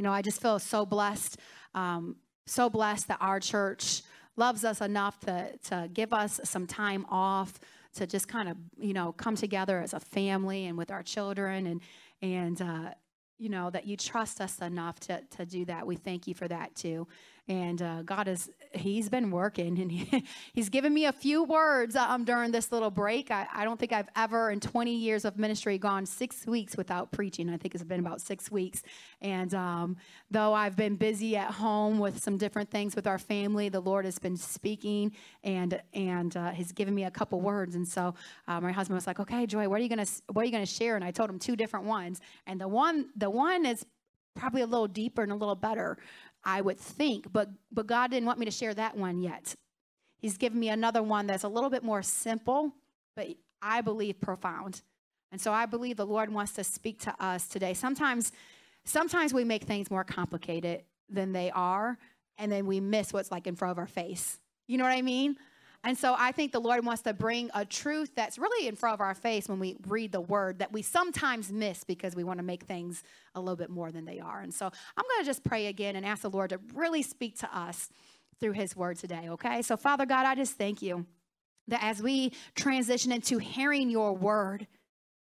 You know, I just feel so blessed, um, so blessed that our church loves us enough to, to give us some time off to just kind of, you know, come together as a family and with our children and, and, uh, you know, that you trust us enough to, to do that. We thank you for that too. And uh, God is, He's been working and he, He's given me a few words um, during this little break. I, I don't think I've ever, in 20 years of ministry, gone six weeks without preaching. I think it's been about six weeks. And um, though I've been busy at home with some different things with our family, the Lord has been speaking and and uh, He's given me a couple words. And so uh, my husband was like, "Okay, Joy, what are you gonna what are you gonna share?" And I told him two different ones. And the one the one is probably a little deeper and a little better. I would think, but but God didn't want me to share that one yet. He's given me another one that's a little bit more simple, but I believe profound. And so I believe the Lord wants to speak to us today. Sometimes sometimes we make things more complicated than they are, and then we miss what's like in front of our face. You know what I mean? And so I think the Lord wants to bring a truth that's really in front of our face when we read the word that we sometimes miss because we want to make things a little bit more than they are. And so I'm going to just pray again and ask the Lord to really speak to us through his word today, okay? So, Father God, I just thank you that as we transition into hearing your word,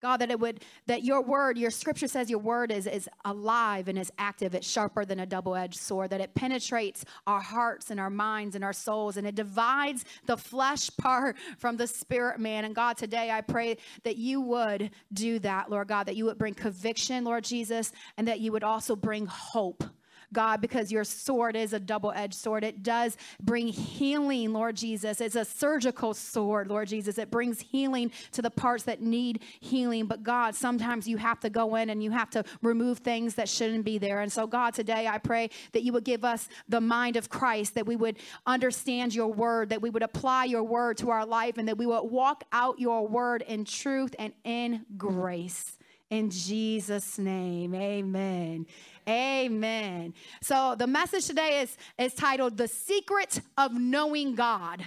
God, that it would, that your word, your scripture says your word is, is alive and is active. It's sharper than a double edged sword, that it penetrates our hearts and our minds and our souls, and it divides the flesh part from the spirit man. And God, today I pray that you would do that, Lord God, that you would bring conviction, Lord Jesus, and that you would also bring hope. God, because your sword is a double edged sword. It does bring healing, Lord Jesus. It's a surgical sword, Lord Jesus. It brings healing to the parts that need healing. But God, sometimes you have to go in and you have to remove things that shouldn't be there. And so, God, today I pray that you would give us the mind of Christ, that we would understand your word, that we would apply your word to our life, and that we would walk out your word in truth and in grace. In Jesus' name, amen. Amen. So the message today is, is titled The Secret of Knowing God.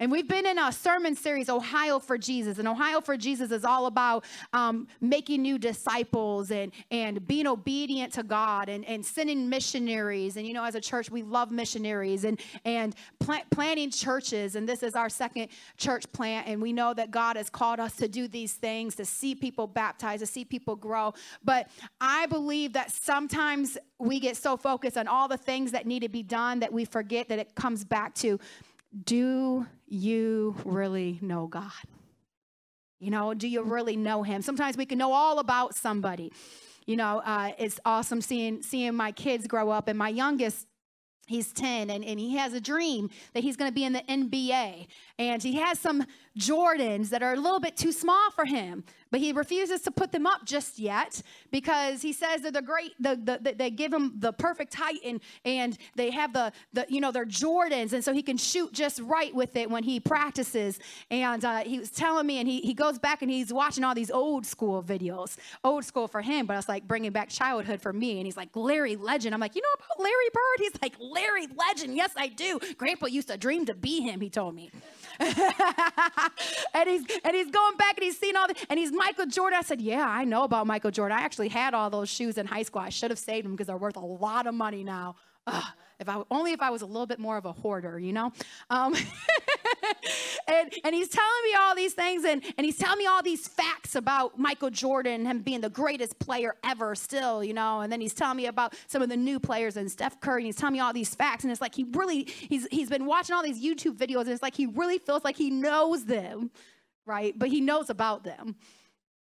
And we've been in a sermon series, Ohio for Jesus. And Ohio for Jesus is all about um, making new disciples and, and being obedient to God and, and sending missionaries. And, you know, as a church, we love missionaries and, and plant, planting churches. And this is our second church plant. And we know that God has called us to do these things, to see people baptized, to see people grow. But I believe that sometimes we get so focused on all the things that need to be done that we forget that it comes back to do you really know God? You know, do you really know Him? Sometimes we can know all about somebody. You know, uh, it's awesome seeing seeing my kids grow up, and my youngest he's 10 and, and he has a dream that he's going to be in the nba and he has some jordans that are a little bit too small for him but he refuses to put them up just yet because he says they're great the, the, the, they give him the perfect height and, and they have the, the you know they're jordans. And so he can shoot just right with it when he practices. And uh, he was telling me and he, he goes back and he's watching all these old school videos old school for him but it's like bringing back childhood for me. And he's like larry legend. I'm like you know about larry bird? He's like larry legend. Yes i do. Grandpa used to dream to be him he told me and he's and he's going back and he's seeing all the and he's Michael Jordan. I said, Yeah, I know about Michael Jordan. I actually had all those shoes in high school. I should have saved them because they're worth a lot of money now. Ugh, if I only if I was a little bit more of a hoarder, you know. Um, and and he's telling me all these things, and and he's telling me all these facts about Michael Jordan, him being the greatest player ever, still, you know. And then he's telling me about some of the new players and Steph Curry, and he's telling me all these facts, and it's like he really he's he's been watching all these YouTube videos, and it's like he really feels like he knows them, right? But he knows about them.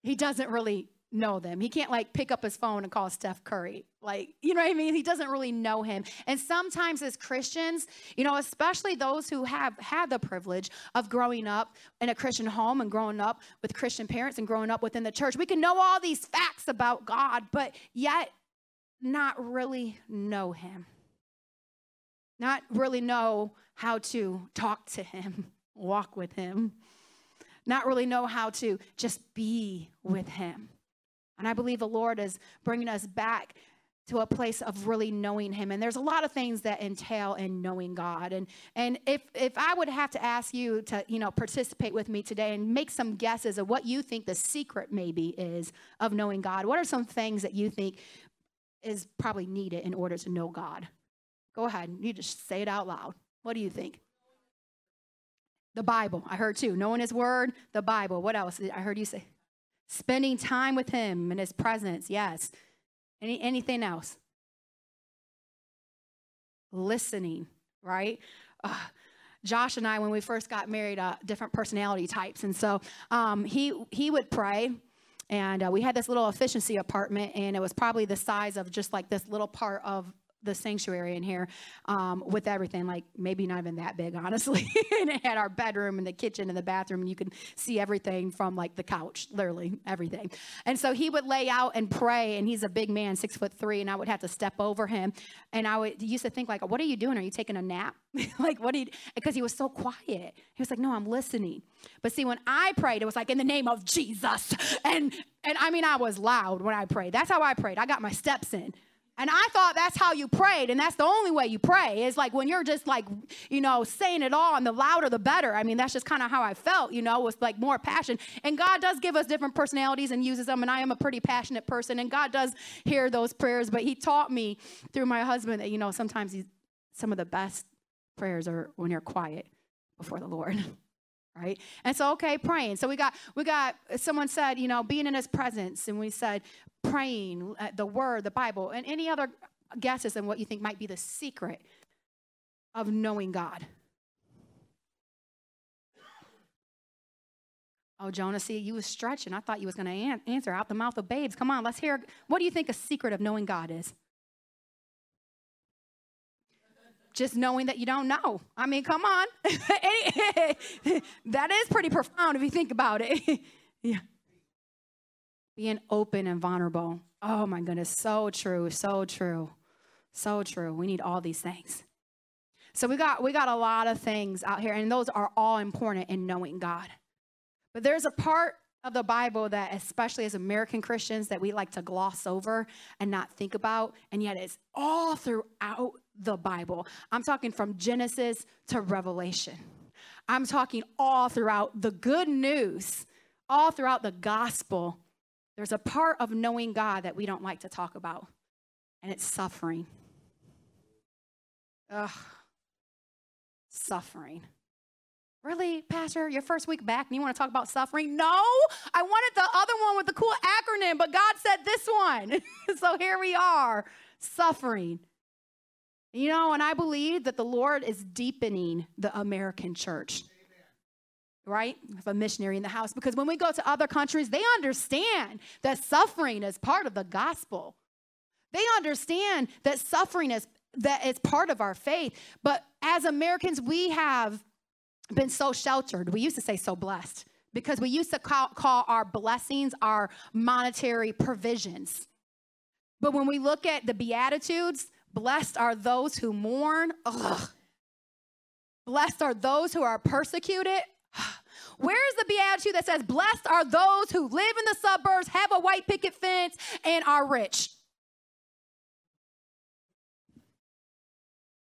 He doesn't really know them. He can't like pick up his phone and call Steph Curry. Like, you know what I mean? He doesn't really know him. And sometimes as Christians, you know, especially those who have had the privilege of growing up in a Christian home and growing up with Christian parents and growing up within the church, we can know all these facts about God, but yet not really know him. Not really know how to talk to him, walk with him. Not really know how to just be with him. And I believe the Lord is bringing us back to a place of really knowing him and there's a lot of things that entail in knowing god and and if if i would have to ask you to you know participate with me today and make some guesses of what you think the secret maybe is of knowing god what are some things that you think is probably needed in order to know God? Go ahead. You just say it out loud. What do you think? The Bible. I heard too. Knowing His Word, the Bible. What else? I heard you say. Spending time with Him in His presence. Yes. Any, anything else? Listening, right? Uh, Josh and I, when we first got married, uh, different personality types, and so um, he he would pray, and uh, we had this little efficiency apartment, and it was probably the size of just like this little part of the sanctuary in here um, with everything, like maybe not even that big, honestly. and it had our bedroom and the kitchen and the bathroom, and you could see everything from like the couch, literally everything. And so he would lay out and pray, and he's a big man, six foot three, and I would have to step over him. And I would used to think like, "What are you doing? Are you taking a nap? like, what Did you?" Because he was so quiet. He was like, "No, I'm listening." But see, when I prayed, it was like in the name of Jesus, and and I mean, I was loud when I prayed. That's how I prayed. I got my steps in. And I thought that's how you prayed, and that's the only way you pray is like when you're just like, you know, saying it all, and the louder the better. I mean, that's just kind of how I felt, you know, with like more passion. And God does give us different personalities and uses them, and I am a pretty passionate person, and God does hear those prayers. But He taught me through my husband that, you know, sometimes some of the best prayers are when you're quiet before the Lord. right? And so okay praying. So we got we got someone said you know being in his presence and we said praying uh, the word the bible and any other guesses on what you think might be the secret of knowing god? Oh jonah see you was stretching. I thought you was going to an- answer out the mouth of babes. Come on let's hear what do you think a secret of knowing god is just knowing that you don't know. I mean, come on. that is pretty profound if you think about it. yeah. Being open and vulnerable. Oh my goodness, so true, so true. So true. We need all these things. So we got we got a lot of things out here and those are all important in knowing God. But there's a part of the Bible that, especially as American Christians, that we like to gloss over and not think about, and yet it's all throughout the Bible. I'm talking from Genesis to Revelation. I'm talking all throughout the good news, all throughout the gospel. There's a part of knowing God that we don't like to talk about, and it's suffering. Ugh, suffering. Really, Pastor, your first week back and you want to talk about suffering? No, I wanted the other one with the cool acronym, but God said this one. so here we are, suffering. You know, and I believe that the Lord is deepening the American church. Right? If a missionary in the house, because when we go to other countries, they understand that suffering is part of the gospel. They understand that suffering is that is part of our faith. But as Americans, we have been so sheltered. We used to say so blessed because we used to call, call our blessings our monetary provisions. But when we look at the Beatitudes, blessed are those who mourn. Ugh. Blessed are those who are persecuted. Where is the beatitude that says, Blessed are those who live in the suburbs, have a white picket fence, and are rich?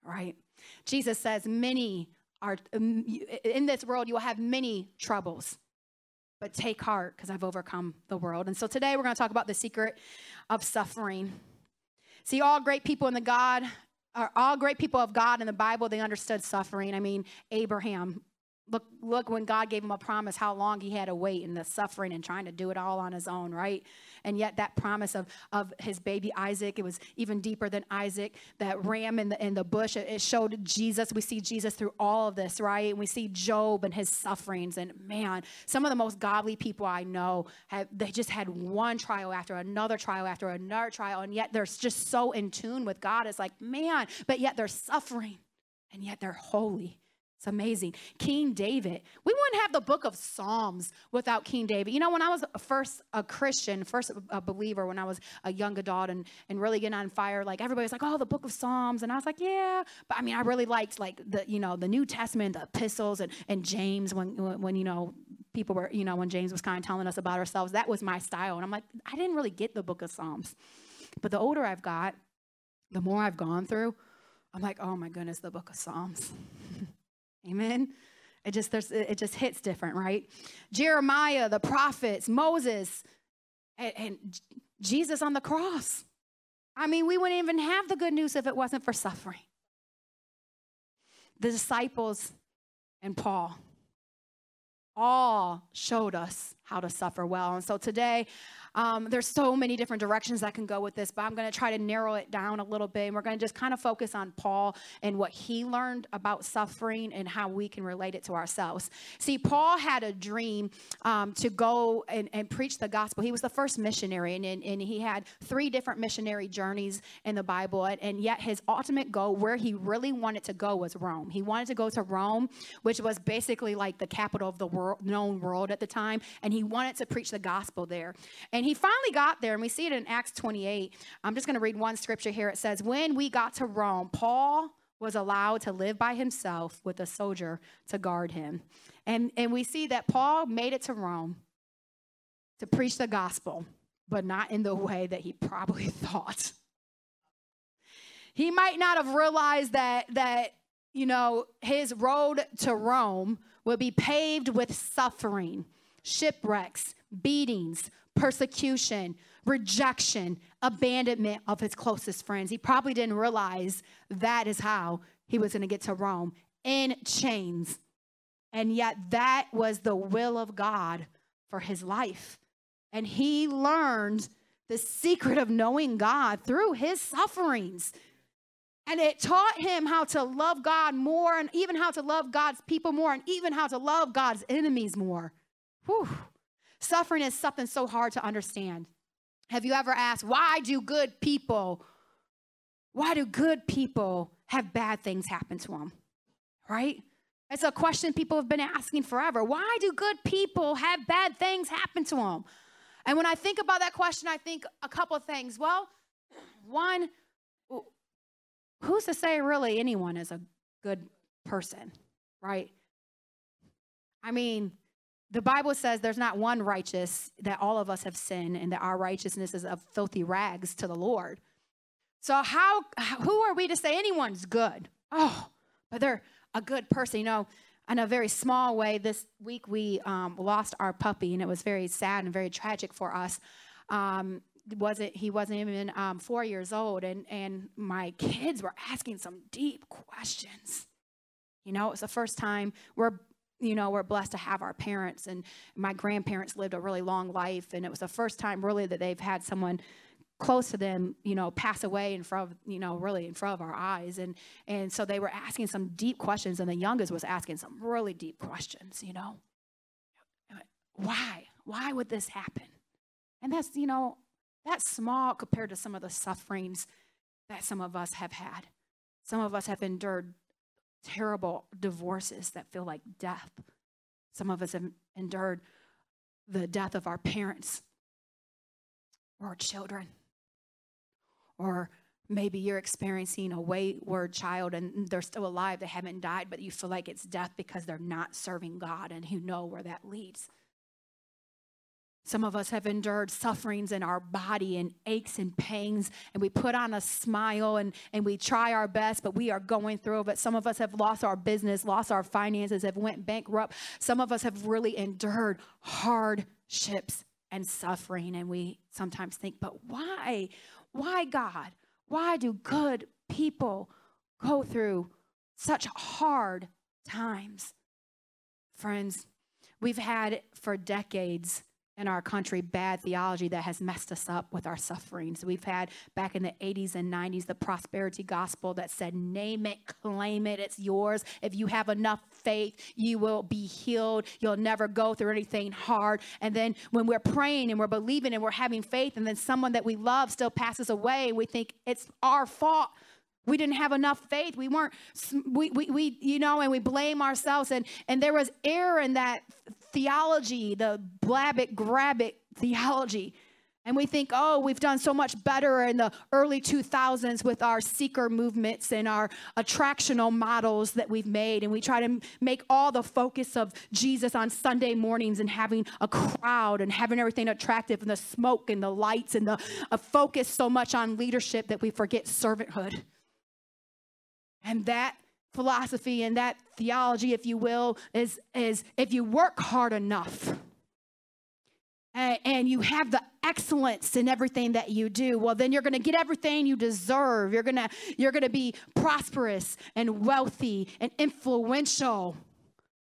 Right? Jesus says, Many are um, in this world, you will have many troubles. But take heart because I've overcome the world. And so today we're going to talk about the secret of suffering. See, all great people in the God, all great people of God in the Bible, they understood suffering. I mean, Abraham Look, look when God gave him a promise, how long he had to wait and the suffering and trying to do it all on his own, right? And yet that promise of, of his baby Isaac, it was even deeper than Isaac. That ram in the in the bush, it, it showed Jesus. We see Jesus through all of this, right? And we see Job and his sufferings. And man, some of the most godly people I know have they just had one trial after another trial after another trial, and yet they're just so in tune with God. It's like, man, but yet they're suffering, and yet they're holy it's amazing. King David. We wouldn't have the book of Psalms without King David. You know, when I was first a Christian, first a believer, when I was a young adult and, and really getting on fire, like everybody was like, oh, the book of Psalms. And I was like, yeah. But I mean, I really liked like the, you know, the New Testament, the epistles and, and James when, when, when, you know, people were, you know, when James was kind of telling us about ourselves, that was my style. And I'm like, I didn't really get the book of Psalms. But the older I've got, the more I've gone through, I'm like, oh my goodness, the book of Psalms. Amen. It just there's it just hits different, right? Jeremiah, the prophets, Moses, and, and Jesus on the cross. I mean, we wouldn't even have the good news if it wasn't for suffering. The disciples and Paul all showed us how to suffer well. And so today, um, there's so many different directions that can go with this, but I'm going to try to narrow it down a little bit. And we're going to just kind of focus on Paul and what he learned about suffering and how we can relate it to ourselves. See, Paul had a dream um, to go and, and, preach the gospel. He was the first missionary, and, and, and, he had three different missionary journeys in the Bible. And, and yet, his ultimate goal, where he really wanted to go, was Rome. He wanted to go to Rome, which was basically like the capital of the world, known world at the time, and he wanted to preach the gospel there. And he finally got there, and we see it in Acts 28. I'm just going to read one scripture here. It says, When we got to Rome, Paul was allowed to live by himself with a soldier to guard him. And, and we see that Paul made it to Rome to preach the gospel, but not in the way that he probably thought. He might not have realized that, that you know, his road to Rome would be paved with suffering, shipwrecks, beatings, persecution, rejection, abandonment of his closest friends. He probably didn't realize that is how he was going to get to Rome in chains. And yet, that was the will of God for his life. And he learned the secret of knowing God through his sufferings. And it taught him how to love God more and even how to love God's people more and even how to love God's enemies more. Whew. Suffering is something so hard to understand. Have you ever asked, why do good people, why do good people have bad things happen to them? Right? It's a question people have been asking forever. Why do good people have bad things happen to them? And when I think about that question, I think a couple of things. Well, one, who's to say really anyone is a good person, right? I mean, the Bible says there's not one righteous, that all of us have sinned, and that our righteousness is of filthy rags to the Lord. So, how, who are we to say anyone's good? Oh, but they're a good person. You know, in a very small way, this week we um, lost our puppy, and it was very sad and very tragic for us. Um, wasn't he wasn't even um, four years old, and and my kids were asking some deep questions. You know, it was the first time we're you know, we're blessed to have our parents, and my grandparents lived a really long life, and it was the first time really that they've had someone close to them, you know, pass away in front of, you know, really in front of our eyes. And and so they were asking some deep questions, and the youngest was asking some really deep questions, you know. Why? Why would this happen? And that's, you know, that's small compared to some of the sufferings that some of us have had. Some of us have endured terrible divorces that feel like death. Some of us have endured the death of our parents or children. Or maybe you're experiencing a wayward child and they're still alive, they haven't died, but you feel like it's death because they're not serving God and you know where that leads. Some of us have endured sufferings in our body and aches and pains, and we put on a smile and, and we try our best, but we are going through it. But some of us have lost our business, lost our finances, have went bankrupt. Some of us have really endured hardships and suffering, and we sometimes think, but why? Why, God? Why do good people go through such hard times? Friends, we've had for decades in our country bad theology that has messed us up with our sufferings. We've had back in the 80s and 90s the prosperity gospel that said, name it, claim it, it's yours. If you have enough faith, you will be healed. You'll never go through anything hard. And then when we're praying and we're believing and we're having faith, and then someone that we love still passes away, we think it's our fault. We didn't have enough faith. We weren't, we, we, we, you know, and we blame ourselves. And, and there was error in that theology, the blab it, grab it theology. And we think, oh, we've done so much better in the early 2000s with our seeker movements and our attractional models that we've made. And we try to make all the focus of Jesus on Sunday mornings and having a crowd and having everything attractive and the smoke and the lights and the focus so much on leadership that we forget servanthood. And that philosophy and that theology, if you will, is, is if you work hard enough and, and you have the excellence in everything that you do well then you're going to get everything you deserve. You're going to you're going to be prosperous and wealthy and influential.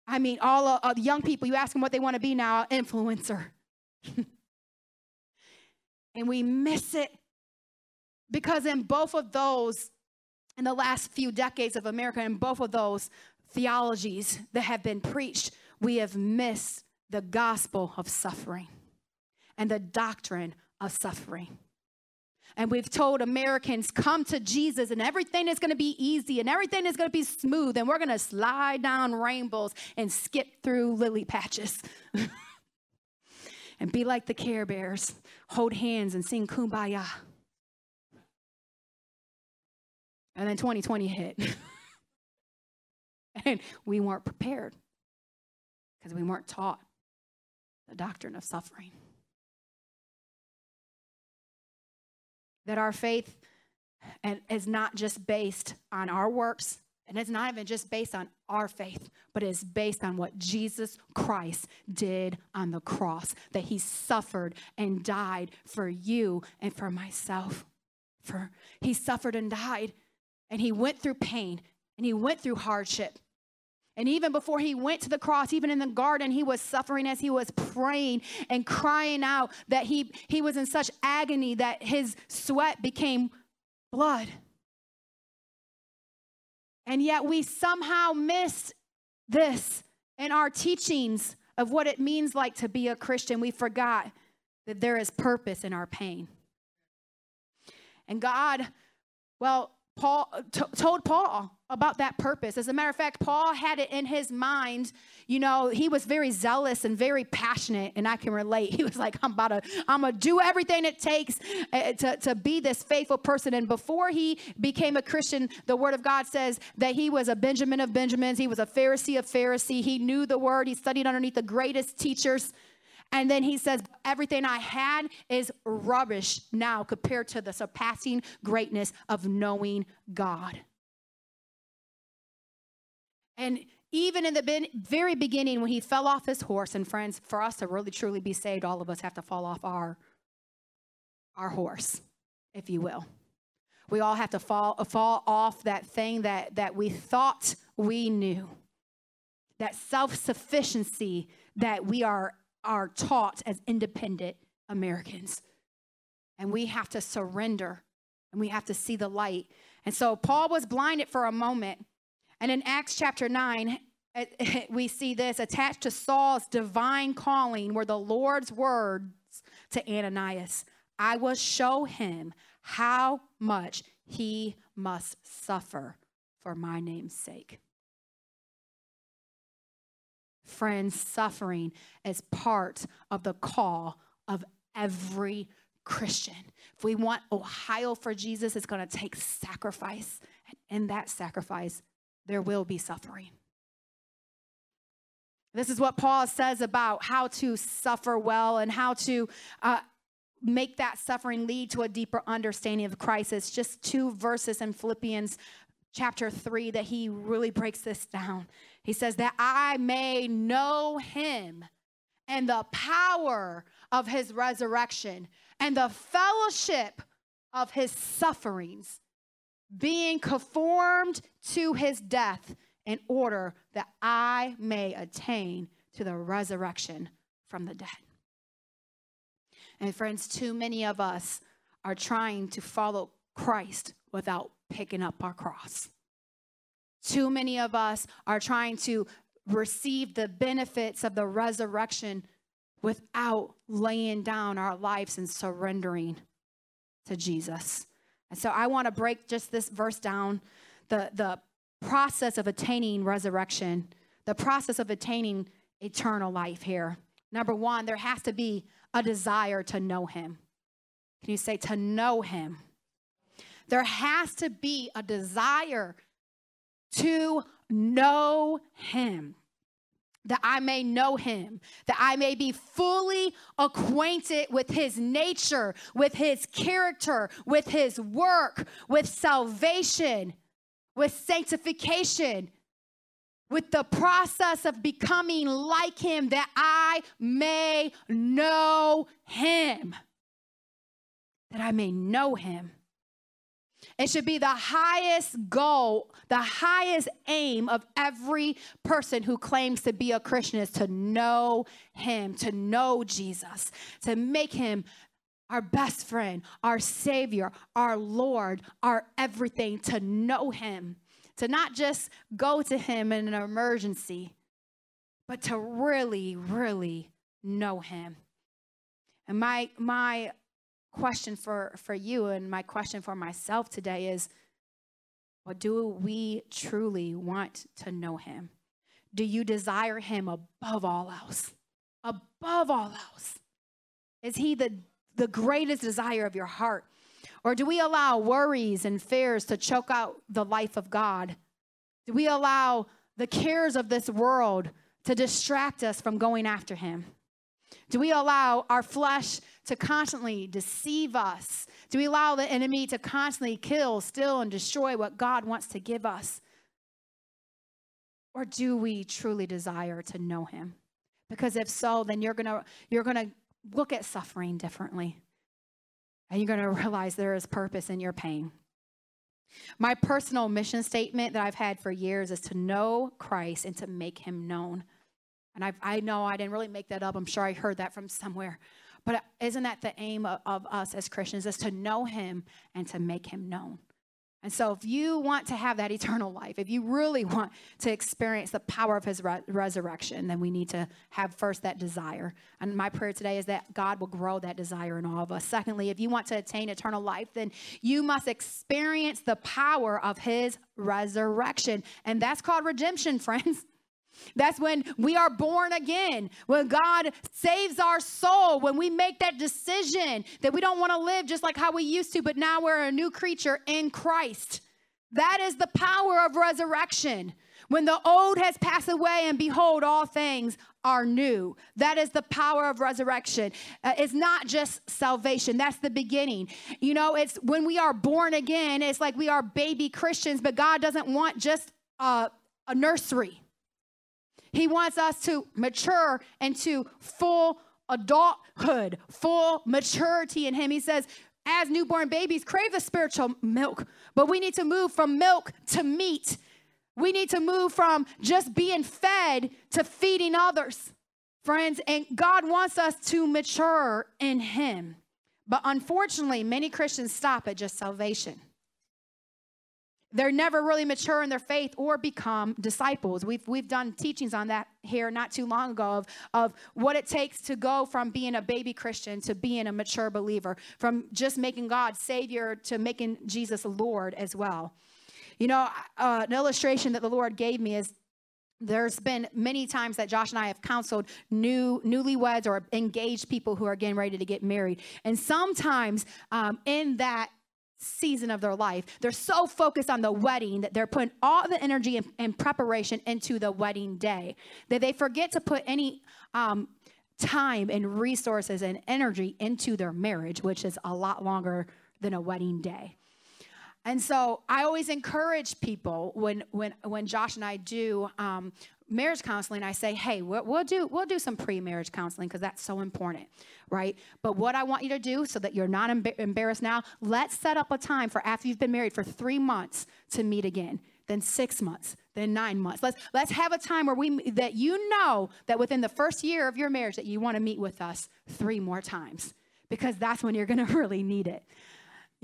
I mean all of, of young people you ask them what they want to be now influencer. And we miss it because in both of those in the last few decades of america in both of those theologies that have been preached we have missed the gospel of suffering and the doctrine of suffering. And we've told Americans, come to Jesus and everything is going to be easy and everything is going to be smooth and we're going to slide down rainbows and skip through lily patches. and be like the Care Bears, hold hands and sing kumbaya. And then 2020 hit. and we weren't prepared because we weren't taught the doctrine of suffering. that our faith is not just based on our works and it's not even just based on our faith, but it's based on what Jesus Christ did on the cross, that he suffered and died for you and for myself. For he suffered and died, and he went through pain and he went through hardship. And even before he went to the cross, even in the garden, he was suffering as he was praying and crying out that he, he was in such agony that his sweat became blood. And yet we somehow miss this in our teachings of what it means like to be a Christian. We forgot that there is purpose in our pain. And God, well, Paul t- told Paul about that purpose. As a matter of fact, Paul had it in his mind. You know, he was very zealous and very passionate, and I can relate. He was like, "I'm about to, I'm gonna do everything it takes uh, to to be this faithful person." And before he became a Christian, the Word of God says that he was a Benjamin of Benjamins. He was a Pharisee of Pharisee. He knew the Word. He studied underneath the greatest teachers. And then he says, Everything I had is rubbish now compared to the surpassing greatness of knowing God. And even in the very beginning, when he fell off his horse, and friends, for us to really truly be saved, all of us have to fall off our, our horse, if you will. We all have to fall, fall off that thing that, that we thought we knew, that self sufficiency that we are are taught as independent Americans. And we have to surrender and we have to see the light. And so Paul was blinded for a moment. And in Acts chapter 9, we see this attached to Saul's divine calling were the Lord's words to Ananias I will show him how much he must suffer for my name's sake. Friends, suffering is part of the call of every Christian. If we want Ohio for Jesus, it's going to take sacrifice. And in that sacrifice, there will be suffering. This is what Paul says about how to suffer well and how to uh, make that suffering lead to a deeper understanding of Christ. It's just two verses in Philippians chapter 3 that he really breaks this down. He says, That I may know him and the power of his resurrection and the fellowship of his sufferings, being conformed to his death, in order that I may attain to the resurrection from the dead. And friends, too many of us are trying to follow Christ without picking up our cross. Too many of us are trying to receive the benefits of the resurrection without laying down our lives and surrendering to Jesus. And so I want to break just this verse down the, the process of attaining resurrection, the process of attaining eternal life here. Number one, there has to be a desire to know Him. Can you say to know Him? There has to be a desire to know him that I may know him, that I may be fully acquainted with his nature, with his character, with his work, with salvation, with sanctification, with the process of becoming like him that I may know him. That I may know him. It should be the highest goal, the highest aim of every person who claims to be a Christian is to know him, to know Jesus, to make him our best friend, our Savior, our Lord, our everything, to know him to not just go to Him in an emergency, but to really, really know Him. And my, my question for, for you and my question for myself today is well, do we truly want to know Him? Do you desire Him above all else? Above all else? Is He the, the greatest desire of your heart? Or do we allow worries and fears to choke out the life of God? Do we allow the cares of this world to distract us from going after Him? Do we allow our flesh to constantly deceive us? Do we allow the enemy to constantly kill, steal, and destroy what God wants to give us? Or do we truly desire to know Him? Because if so, then you're gonna you're gonna look at suffering differently. And you're to realize there is purpose in your pain. My personal mission statement that I've had for years is to know Christ and to make him known. And I've, i know I didn't really make that up. I'm sure I heard that from somewhere. But isn't that the aim of, of us as Christians is to know him and to make him known? And so, if you want to have that eternal life, if you really want to experience the power of his re- resurrection, then we need to have first that desire. And my prayer today is that God will grow that desire in all of us. Secondly, if you want to attain eternal life, then you must experience the power of his resurrection. And that's called redemption, friends. That's when we are born again, when God saves our soul, when we make that decision that we don't want to live just like how we used to, but now we're a new creature in Christ. That is the power of resurrection. When the old has passed away, and behold, all things are new. That is the power of resurrection. Uh, it's not just salvation, that's the beginning. You know, it's when we are born again, it's like we are baby Christians, but God doesn't want just a, a nursery. He wants us to mature into full adulthood, full maturity in Him. He says, as newborn babies, crave the spiritual milk, but we need to move from milk to meat. We need to move from just being fed to feeding others, friends. And God wants us to mature in Him. But unfortunately, many Christians stop at just salvation they're never really mature in their faith or become disciples. We've, we've done teachings on that here not too long ago of, of what it takes to go from being a baby Christian to being a mature believer, from just making God Savior to making Jesus Lord as well. You know, uh, an illustration that the Lord gave me is there's been many times that Josh and I have counseled new newlyweds or engaged people who are getting ready to get married, and sometimes um, in that season of their life. They're so focused on the wedding that they're putting all the energy and, preparation into the wedding day that they forget to put any um, time and resources and energy into their marriage, which is a lot longer than a wedding day. And so I always encourage people when when when Josh and I do um, marriage counseling, I say, hey, we'll, we'll do we'll do some pre-marriage counseling because that's so important, right? But what I want you to do so that you're not embar- embarrassed now, let's set up a time for after you've been married for three months to meet again, then six months, then nine months. Let's let's have a time where we that you know that within the first year of your marriage that you want to meet with us three more times because that's when you're going to really need it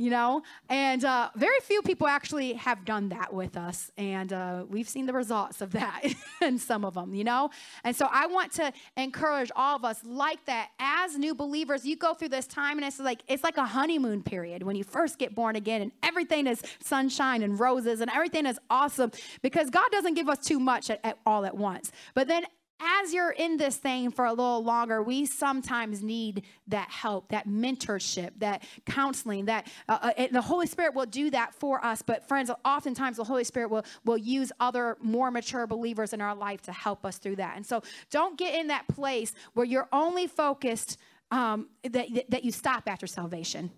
you know? And uh, very few people actually have done that with us. And uh, we've seen the results of that in some of them, you know? And so I want to encourage all of us like that. As new believers, you go through this time and it's like, it's like a honeymoon period when you first get born again and everything is sunshine and roses and everything is awesome because God doesn't give us too much at, at all at once. But then as you're in this thing for a little longer, we sometimes need that help, that mentorship, that counseling, that uh, uh the Holy Spirit will do that for us. But friends, oftentimes the Holy Spirit will, will use other more mature believers in our life to help us through that. And so don't get in that place where you're only focused um, that, that you stop after salvation.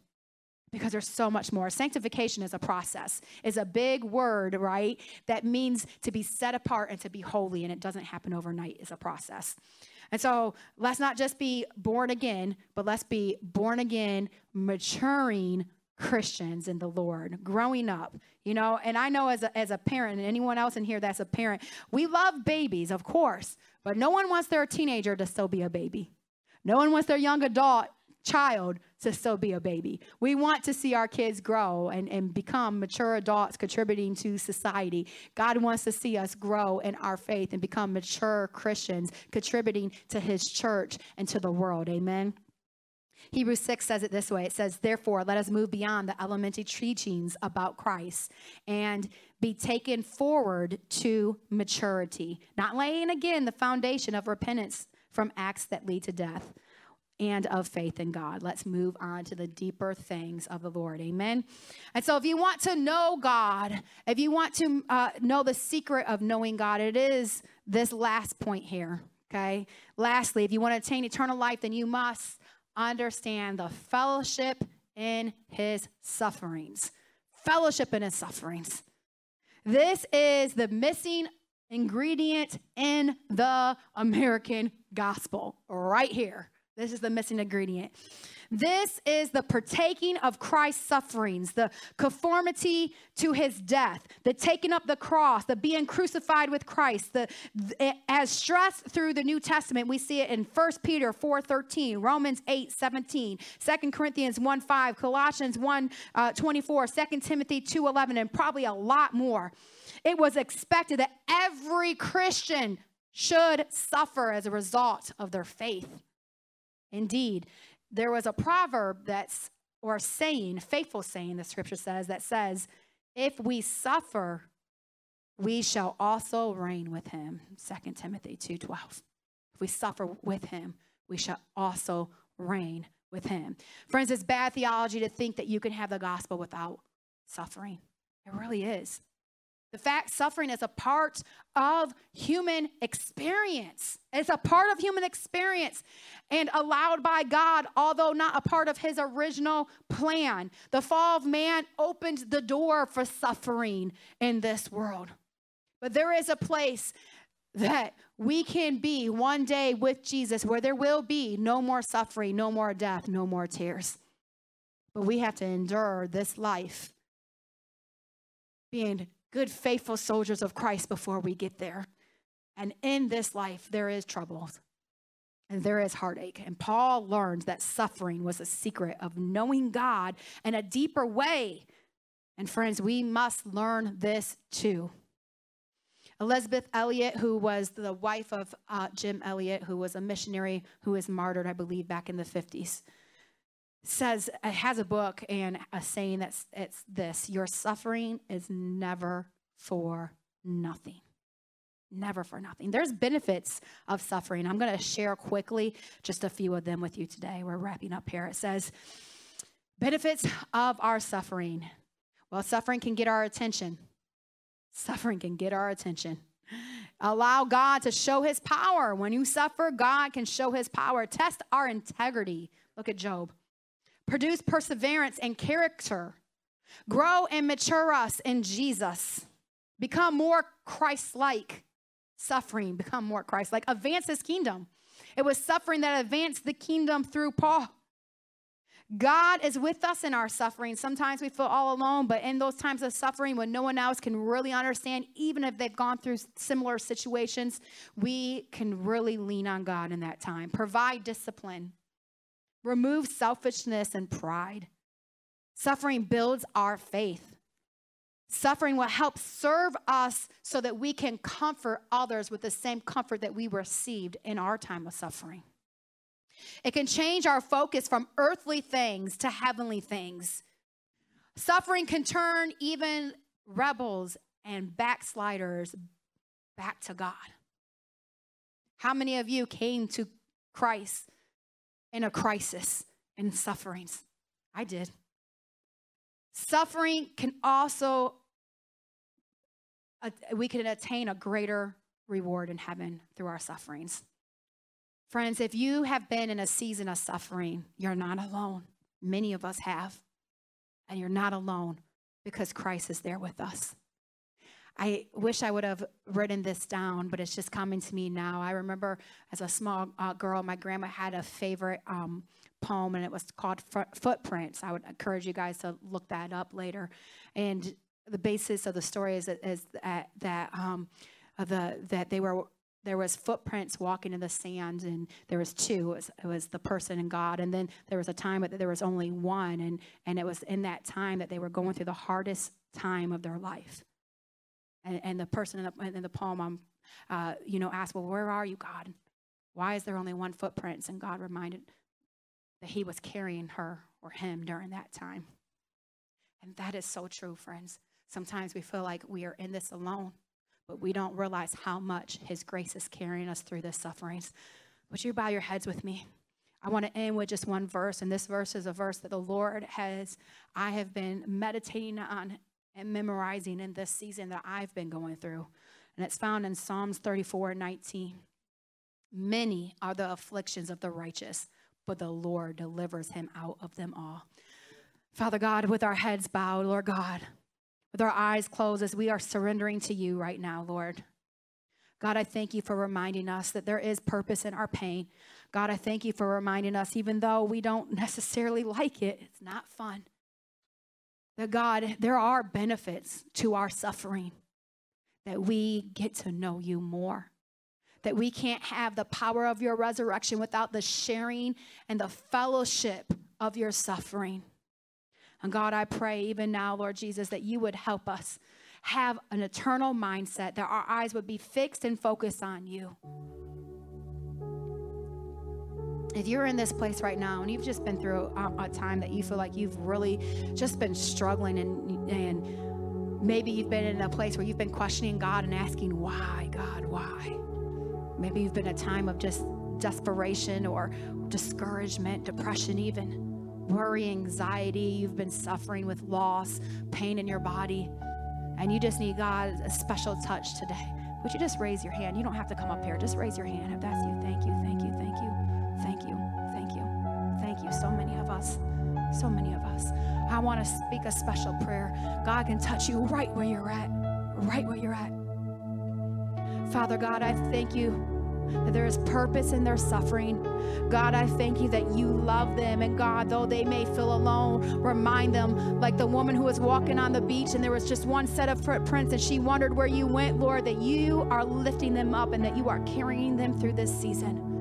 Because there's so much more. Sanctification is a process, is a big word, right? That means to be set apart and to be holy, and it doesn't happen overnight, it's a process. And so let's not just be born again, but let's be born again, maturing Christians in the Lord, growing up, you know. And I know as a, as a parent, and anyone else in here that's a parent, we love babies, of course, but no one wants their teenager to still be a baby. No one wants their young adult child to still be a baby. We want to see our kids grow and, and become mature adults contributing to society. God wants to see us grow in our faith and become mature Christians contributing to his church and to the world. Amen. Hebrews 6 says it this way it says, Therefore, let us move beyond the elementary teachings about Christ and be taken forward to maturity, not laying again the foundation of repentance from acts that lead to death and of faith in God. Let's move on to the deeper things of the Lord. Amen. And so, if you want to know God, if you want to uh, know the secret of knowing God, it is this last point here. Okay. Lastly, if you want to attain eternal life, then you must understand the fellowship in his sufferings. Fellowship in his sufferings. This is the missing ingredient in the American gospel right here. This is the missing ingredient. This is the partaking of Christ's sufferings, the conformity to his death, the taking up the cross, the being crucified with Christ. The, the, as stressed through the New Testament, we see it in 1 Peter 4.13, Romans 8.17, 2 Corinthians 1.5, Colossians 1, uh, 24, 2 Timothy 2.11, and probably a lot more. It was expected that every Christian should suffer as a result of their faith. Indeed, there was a proverb that's, or saying, faithful saying, the scripture says, that says, if we suffer, we shall also reign with him. 2 Timothy 2.12. If we suffer with him, we shall also reign with him. Friends, it's bad theology to think that you can have the gospel without suffering. It really is. The fact suffering is a part of human experience. It's a part of human experience and allowed by God, although not a part of his original plan. The fall of man opened the door for suffering in this world. But there is a place that we can be one day with Jesus where there will be no more suffering, no more death, no more tears. But we have to endure this life being good, faithful soldiers of Christ before we get there. And in this life, there is troubles and there is heartache. And Paul learned that suffering was a secret of knowing God in a deeper way. And friends, we must learn this too. Elisabeth Elliot, who was the wife of uh, Jim Elliot, who was a missionary who was martyred, I believe, back in the 50s, says it has a book and a saying that's it's this your suffering is never for nothing. Never for nothing. There's benefits of suffering. I'm going to share quickly just a few of them with you today. We're wrapping up here. It says benefits of our suffering. Well suffering can get our attention. Suffering can get our attention. Allow god to show his power. When you suffer god can show his power. Test our integrity. Look at job produce perseverance and character, grow and mature us in Jesus, become more Christ like, suffering, become more Christ like, advance his kingdom. It was suffering that advanced the kingdom through Paul. God is with us in our suffering. Sometimes we feel all alone, but in those times of suffering when no one else can really understand, even if they've gone through similar situations, we can really lean on God in that time. Provide discipline, Remove selfishness and pride. Suffering builds our faith. Suffering will help serve us so that we can comfort others with the same comfort that we received in our time of suffering. It can change our focus from earthly things to heavenly things. Suffering can turn even rebels and backsliders back to God. How many of you came to Christ in a crisis and sufferings. I did. Suffering can also, uh, we can attain a greater reward in heaven through our sufferings. Friends, if you have been in a season of suffering, you're not alone. Many of us have. and you're not alone because Christ is there with us. I wish I would have written this down, but it's just coming to me now. I remember as a small uh, girl, my grandma had a favorite um, poem, and it was called Footprints. I would encourage you guys to look that up later. And the basis of the story is that, that um, the that they were there was footprints walking in the sand and there was two it was, it was, the person and god and then there was a time that there was only one and and it was in that time that they were going through the hardest time of their life and, and the person in the, in the poem um, uh, you know asked well where are you god why is there only one footprints and god reminded that he was carrying her or him during that time and that is so true friends sometimes we feel like we are in this alone but we don't realize how much His grace is carrying us through the sufferings. Would you bow your heads with me? I want to end with just one verse, and this verse is a verse that the Lord has, I have been meditating on and memorizing in this season that I've been going through. And it's found in Psalms 34 19. Many are the afflictions of the righteous, but the Lord delivers him out of them all. Father God, with our heads bowed, Lord God, with our eyes closed as we are surrendering to you right now, Lord. God, I thank you for reminding us that there is purpose in our pain. God, I thank you for reminding us, even though we don't necessarily like it, it's not fun. That God, there are benefits to our suffering, that we get to know you more. That we can't have the power of your resurrection without the sharing and the fellowship of your suffering. And God, I pray even now, Lord Jesus, that you would help us have an eternal mindset, that our eyes would be fixed and focused on you. If you're in this place right now and you've just been through a, a time that you feel like you've really just been struggling and, and maybe you've been in a place where you've been questioning God and asking, why, God, why? Maybe you've been a time of just desperation or discouragement, depression, even worry, anxiety, you've been suffering with loss, pain in your body, and you just need God a special touch today, would you just raise your hand? You don't have to come up here. Just raise your hand if that's you. Thank you, thank you, thank you, us, so many of us. I want to speak a special prayer. God can touch you right where you're at, right where you're at. Father God, I thank you that there is purpose in their suffering. God, I thank you that you love them. And God, though they may feel alone, remind them, like the woman who was walking on the beach and there was just one set of footprints and she wondered where you went, Lord, that you are lifting them up and that you are carrying them through this season.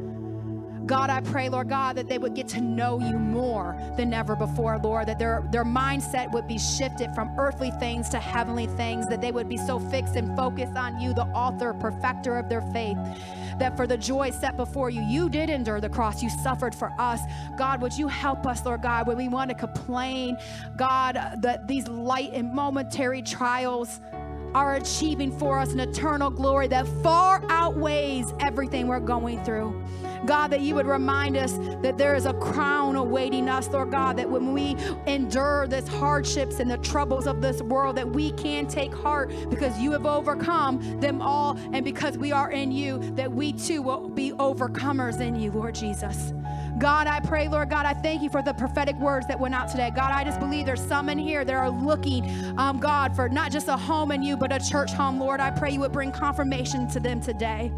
God, I pray, Lord God, that they would get to know you more than ever before, Lord, that their, their mindset would be shifted from earthly things to heavenly things, that they would be so fixed and focused on you, the author, perfecter of their faith, that for the joy set before you, you did endure the cross. You suffered for us. God, would you help us, Lord God, when we want to complain, God, that these light and momentary trials are achieving for us an eternal glory that far outweighs everything we're going through. God, that you would remind us that there is a crown awaiting us, Lord God, that when we endure this hardships and the troubles of this world, that we can take heart because you have overcome them all, and because we are in you, that we too will be overcomers in you, Lord Jesus. God, I pray, Lord God, I thank you for the prophetic words that went out today. God, I just believe there's some in here that are looking, um, God, for not just a home in you, but a church home, Lord. I pray you would bring confirmation to them today.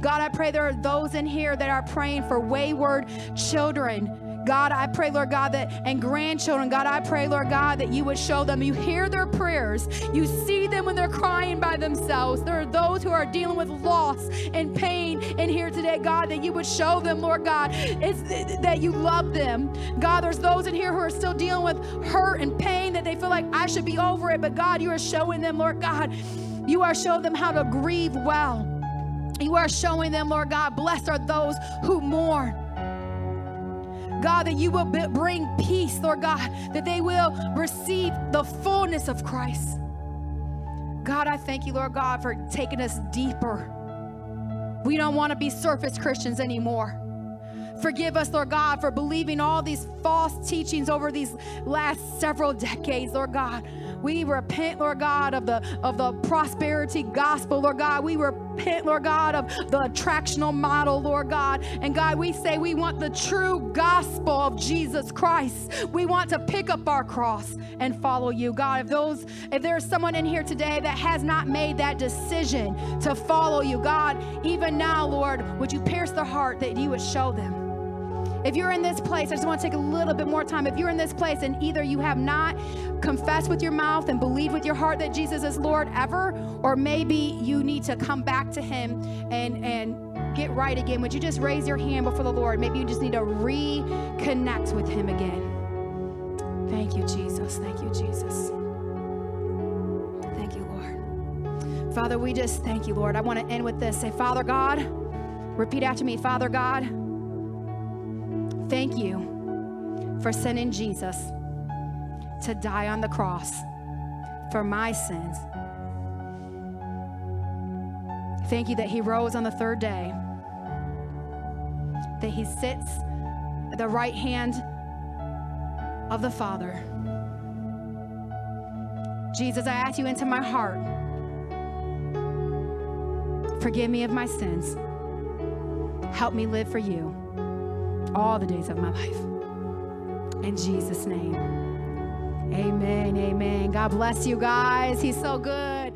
God, I pray there are those in here that are praying for wayward children. God, I pray, Lord God, that and grandchildren, God, I pray, Lord God, that you would show them. You hear their prayers. You see them when they're crying by themselves. There are those who are dealing with loss and pain in here today, God, that you would show them, Lord God, that you love them. God, there's those in here who are still dealing with hurt and pain that they feel like I should be over it, but God, you are showing them, Lord God, you are showing them how to grieve well. You are showing them, Lord God, blessed are those who mourn. God, that you will bring peace, Lord God, that they will receive the fullness of Christ. God, I thank you, Lord God, for taking us deeper. We don't want to be surface Christians anymore. Forgive us, Lord God, for believing all these false teachings over these last several decades, Lord God. We repent, Lord God, of the of the prosperity gospel, Lord God. We repent repent, Lord God, of the attractional model, Lord God. And God, we say we want the true gospel of Jesus Christ. We want to pick up our cross and follow you. God, if those, if there's someone in here today that has not made that decision to follow you, God, even now, Lord, would you pierce their heart that you would show them? If you're in this place, I just want to take a little bit more time. If you're in this place and either you have not confessed with your mouth and believed with your heart that Jesus is Lord ever, or maybe you need to come back to Him and and get right again, would you just raise your hand before the Lord? Maybe you just need to reconnect with Him again. Thank you, Jesus. Thank you, Jesus. Thank you, Lord. Father, we just thank you, Lord. I want to end with this. Say, Father God, repeat after me, Father God. Thank you for sending Jesus to die on the cross for my sins. Thank you that he rose on the third day, that he sits at the right hand of the Father. Jesus, I ask you into my heart. Forgive me of my sins. Help me live for you all the days of my life. In Jesus' name. Amen. Amen. God bless you guys. He's so good.